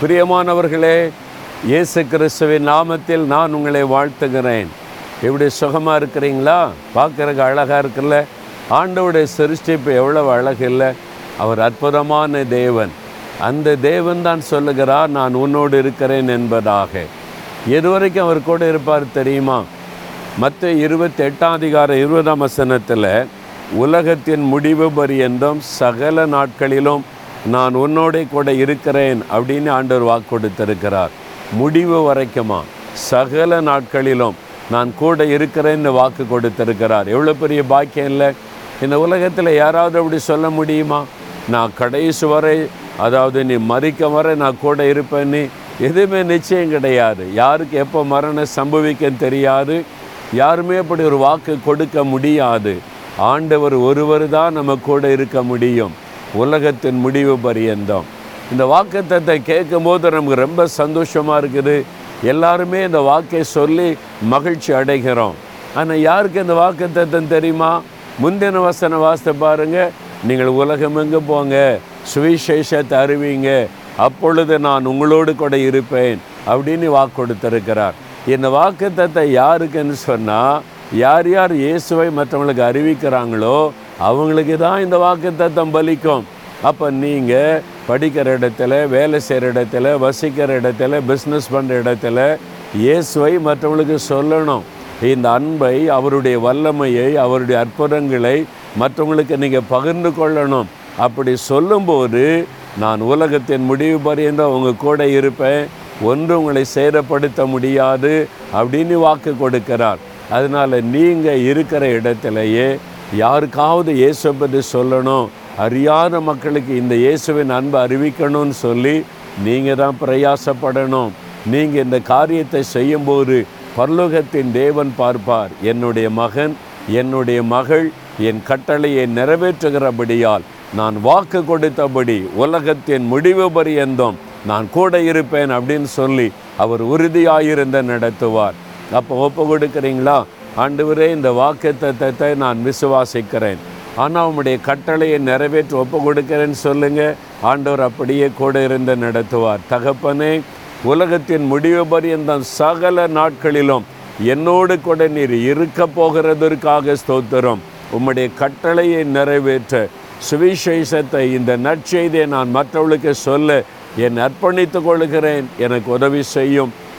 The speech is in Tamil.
பிரியமானவர்களே இயேசு கிறிஸ்துவின் நாமத்தில் நான் உங்களை வாழ்த்துகிறேன். எப்படி சுகமாக இருக்கிறீங்களா? பார்க்குறக்கு அழகாக இருக்குல்ல? ஆண்டவுடைய சிருஷ்டிப்பு எவ்வளவு அழகு இல்லை? அவர் அற்புதமான தேவன். அந்த தேவன் தான் சொல்லுகிறார் நான் உன்னோடு இருக்கிறேன் என்பதாக. எதுவரைக்கும் அவர் கூட இருப்பார் தெரியுமா? மற்ற இருபத்தி எட்டாம் அதிகாரம் இருபதாம் வசனத்தில் உலகத்தின் முடிவு பரியந்தம் சகல நாட்களிலும் நான் உன்னோட கூட இருக்கிறேன் அப்படின்னு ஆண்டவர் வாக்கு கொடுத்திருக்கிறார். முடிவு வரைக்குமா? சகல நாட்களிலும் நான் கூட இருக்கிறேன்னு வாக்கு கொடுத்திருக்கிறார். எவ்வளோ பெரிய பாக்கியம் இல்லை? இந்த உலகத்தில் யாராவது அப்படி சொல்ல முடியுமா? நான் கடைசி வரை அதாவது நீ மறிக்க வரை நான் கூட இருப்பேன்னு எதுவுமே நிச்சயம் கிடையாது. யாருக்கு எப்போ மரணம் சம்பவிக்கும் தெரியாது. யாருமே அப்படி ஒரு வாக்கு கொடுக்க முடியாது. ஆண்டவர் ஒருவர் தான் நம்ம கூட இருக்க முடியும். உலகத்தின் முடிவு பரியந்தம். இந்த வாக்குத்தத்தை கேட்கும்போது நமக்கு ரொம்ப சந்தோஷமாக இருக்குது. எல்லாருமே இந்த வாக்கை சொல்லி மகிழ்ச்சி அடைகிறோம். ஆனால் யாருக்கு இந்த வாக்குத்தத்தம் தெரியுமா? முந்தின வசன வாசத்தை பாருங்க. நீங்கள் உலகமெங்கு போங்க? சுவிசேஷத்தை அறிவிங்க. அப்பொழுது நான் உங்களோடு கூட இருப்பேன் அப்படின்னு வாக்கு கொடுத்திருக்கிறார். இந்த வாக்குத்தத்தை யாருக்குன்னு சொன்னால் யார் யார் இயேசுவை மற்றவங்களுக்கு அறிவிக்கிறாங்களோ அவங்களுக்கு தான் இந்த வாக்குத்தத்தம் பலிக்கும். அப்போ நீங்கள் படிக்கிற இடத்துல வேலை செய்கிற இடத்துல வசிக்கிற இடத்துல பிஸ்னஸ் பண்ணுற இடத்துல இயேசுவை மற்றவங்களுக்கு சொல்லணும். இந்த அன்பை அவருடைய வல்லமையை அவருடைய அற்புதங்களை மற்றவங்களுக்கு நீங்கள் பகிர்ந்து கொள்ளணும். அப்படி சொல்லும்போது நான் உலகத்தின் முடிவு பரியந்தம் உங்கள் கூட இருப்பேன். ஒன்று உங்களை சேதப்படுத்த முடியாது அப்படின்னு வாக்கு கொடுக்கிறார். அதனால் நீங்கள் இருக்கிற இடத்துலையே யாருக்காவது இயேசுவை பற்றி சொல்லணும். அறியாத மக்களுக்கு இந்த இயேசுவின் அன்பை அறிவிக்கணும்னு சொல்லி நீங்கள் தான் பிரயாசப்படணும். நீங்கள் இந்த காரியத்தை செய்யும்போது பரலோகத்தின் தேவன் பார்ப்பார். என்னுடைய மகன் என்னுடைய மகள் என் கட்டளையை நிறைவேற்றுகிறபடியால் நான் வாக்கு கொடுத்தபடி உலகத்தின் முடிவு பரியந்தம் நான் கூட இருப்பேன் அப்படின்னு சொல்லி அவர் உறுதியாயிருந்த நடத்துவார். அப்போ ஒப்பு கொடுக்குறீங்களா? ஆண்டவரே இந்த வாக்கு தத்தத்தை நான் விசுவாசிக்கிறேன். ஆனால் உம்முடைய கட்டளையை நிறைவேற்றி ஒப்பு கொடுக்கிறேன்னு சொல்லுங்கள் ஆண்டவர் அப்படியே கூட இருந்து நடத்துவார். தகப்பனே உலகத்தின் முடிவு பரியந்தம் சகல நாட்களிலும் என்னோடு கூட நீர் இருக்க போகிறதற்காக ஸ்தோத்திரம். உம்முடைய கட்டளையை நிறைவேற்ற. சுவிசேஷத்தை இந்த நற்செய்தியை நான் மற்றவர்களுக்கு சொல்ல. என் அர்ப்பணித்து கொள்கிறேன். எனக்கு உதவி செய்யும்.